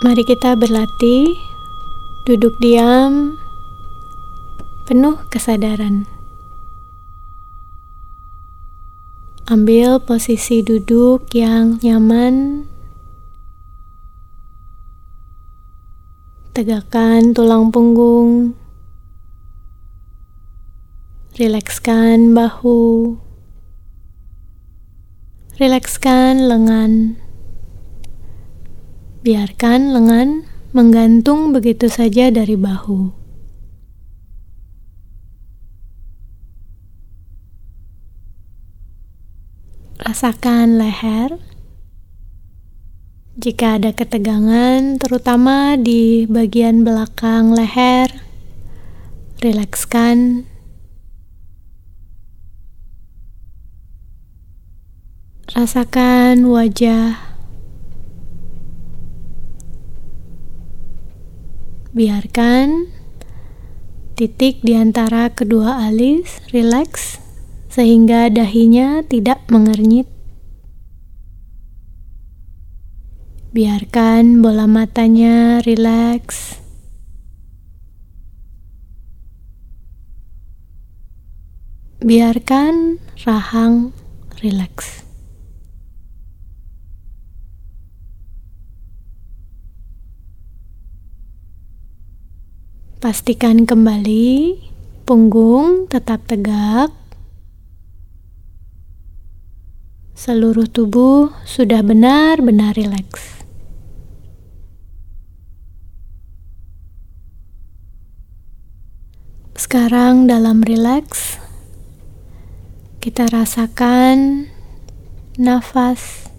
Mari kita berlatih duduk diam, penuh kesadaran. Ambil posisi duduk yang nyaman. Tegakkan tulang punggung. Rilekskan bahu. Rilekskan lengan. Biarkan lengan menggantung begitu saja dari bahu. Rasakan leher. Jika ada ketegangan, terutama di bagian belakang leher, rilekskan. Rasakan wajah Biarkan titik di antara kedua alis rileks sehingga dahinya tidak mengernyit. Biarkan bola matanya rileks. Biarkan rahang rileks. Pastikan kembali punggung tetap tegak. Seluruh tubuh sudah benar-benar rileks. Sekarang dalam rileks, kita rasakan nafas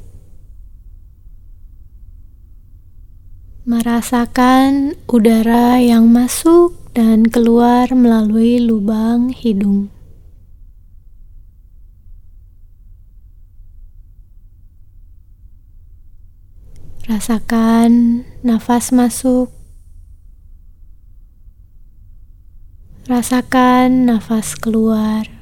merasakan udara yang masuk dan keluar melalui lubang hidung. Rasakan nafas masuk, rasakan nafas keluar.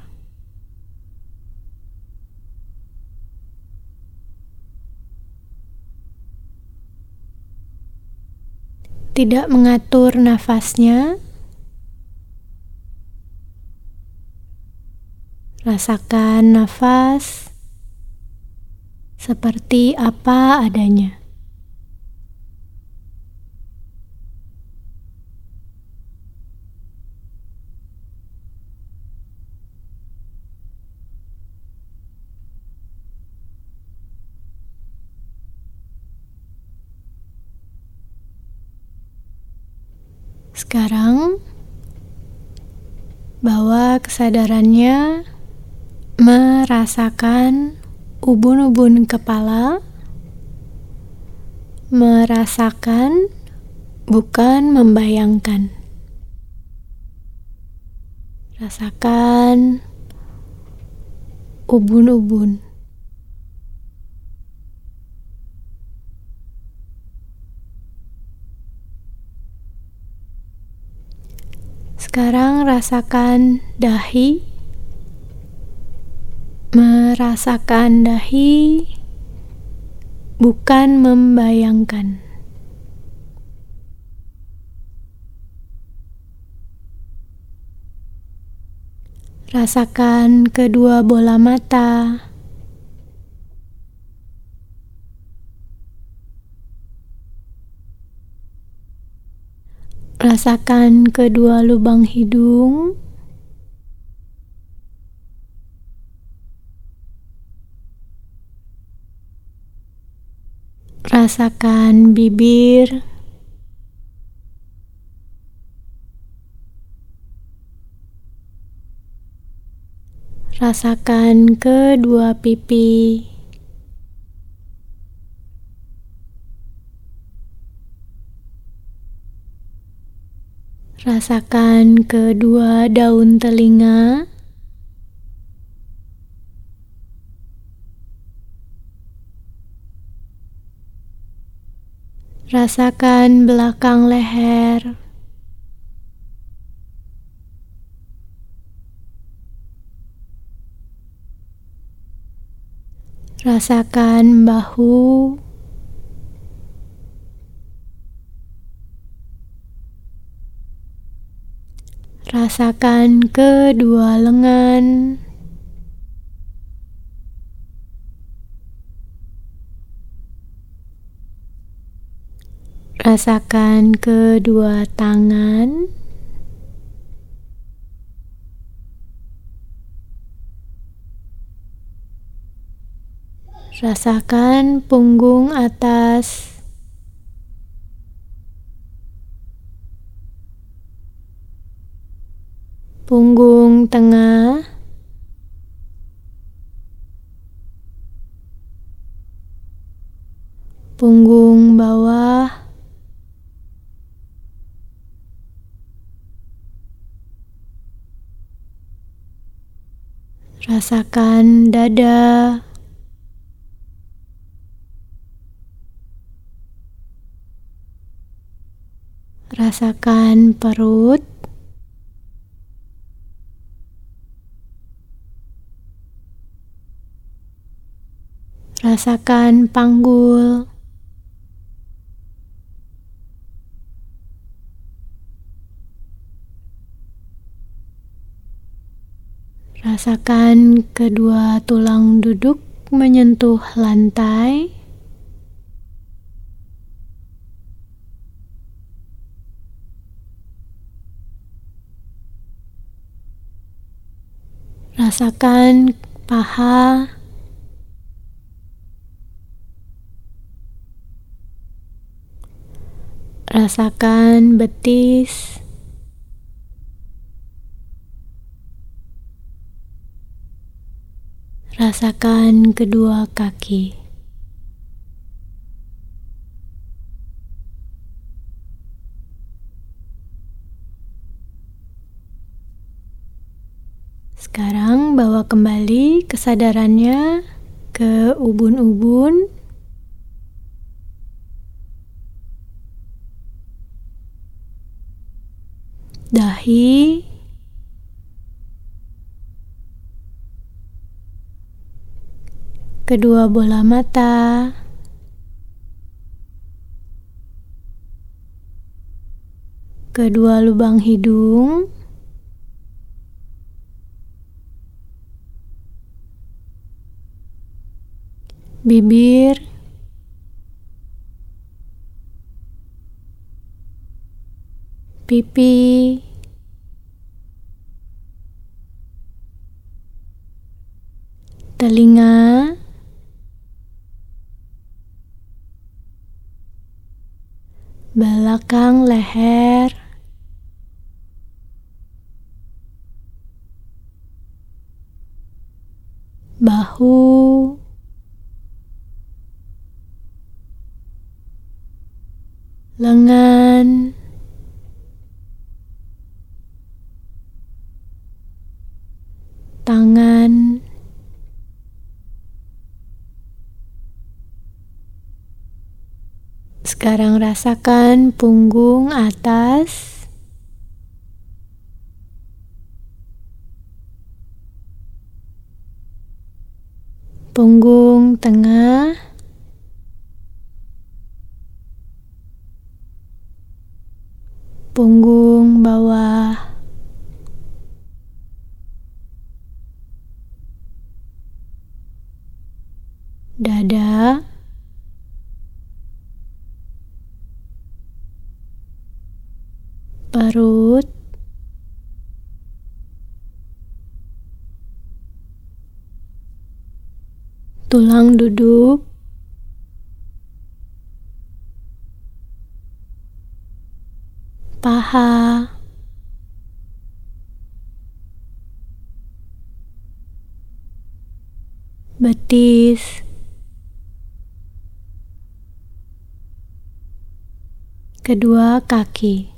Tidak mengatur nafasnya. Rasakan nafas seperti apa adanya. Sekarang, bawa kesadarannya merasakan ubun-ubun kepala, merasakan bukan membayangkan. Rasakan ubun-ubun. Sekarang rasakan dahi, merasakan dahi, bukan membayangkan. Rasakan kedua bola mata. Rasakan kedua lubang hidung. Rasakan bibir. Rasakan kedua pipi. Rasakan kedua daun telinga. Rasakan belakang leher. Rasakan bahu. Rasakan kedua lengan. Rasakan kedua tangan. Rasakan punggung atas. Punggung tengah. Punggung bawah. Rasakan dada. Rasakan perut. Rasakan panggul. Rasakan kedua tulang duduk menyentuh lantai. Rasakan paha, rasakan betis, rasakan kedua kaki. Sekarang bawa kembali kesadarannya ke ubun-ubun. Dahi. Kedua bola mata. Kedua lubang hidung. bibir, pipi, telinga, belakang leher, bahu, lengan, tangan, sekarang rasakan punggung atas. Punggung tengah, punggung bawah, dada, perut, tulang duduk, paha, betis, kedua kaki.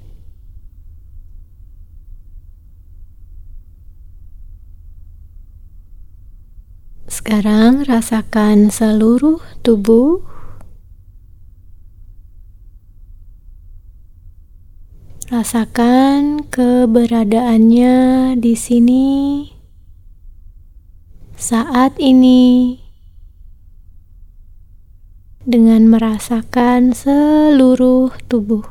Sekarang rasakan seluruh tubuh. Rasakan keberadaannya di sini. Saat ini dengan merasakan seluruh tubuh.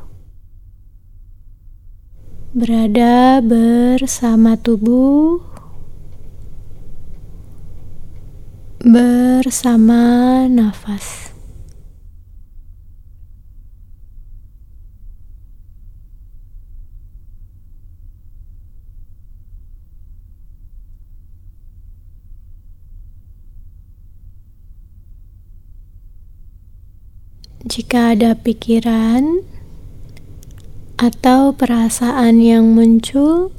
berada bersama tubuh, bersama nafas. Jika ada pikiran atau perasaan yang muncul,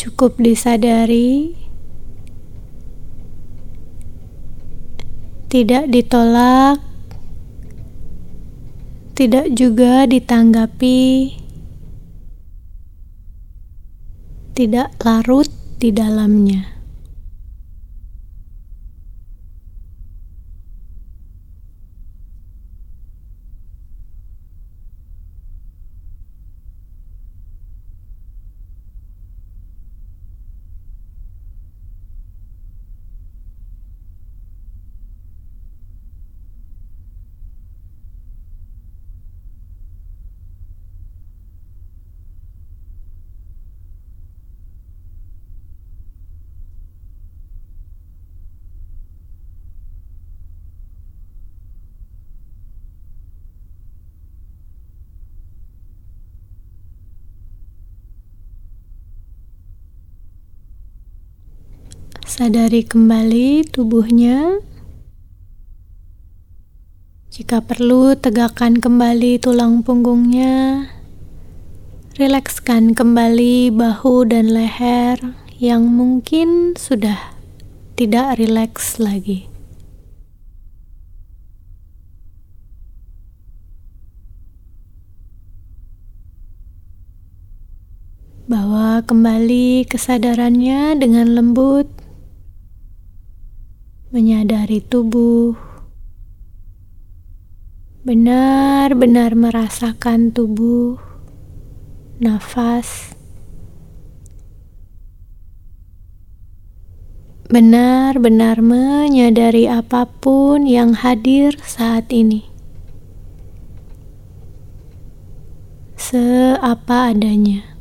cukup disadari, tidak ditolak, tidak juga ditanggapi, tidak larut di dalamnya. Sadari kembali tubuhnya. Jika perlu, tegakkan kembali tulang punggungnya. Rilekskan kembali bahu dan leher yang mungkin sudah tidak rileks lagi. Bawa kembali kesadarannya dengan lembut menyadari tubuh, benar-benar merasakan tubuh, nafas, benar-benar menyadari apa pun yang hadir saat ini. Seapa adanya.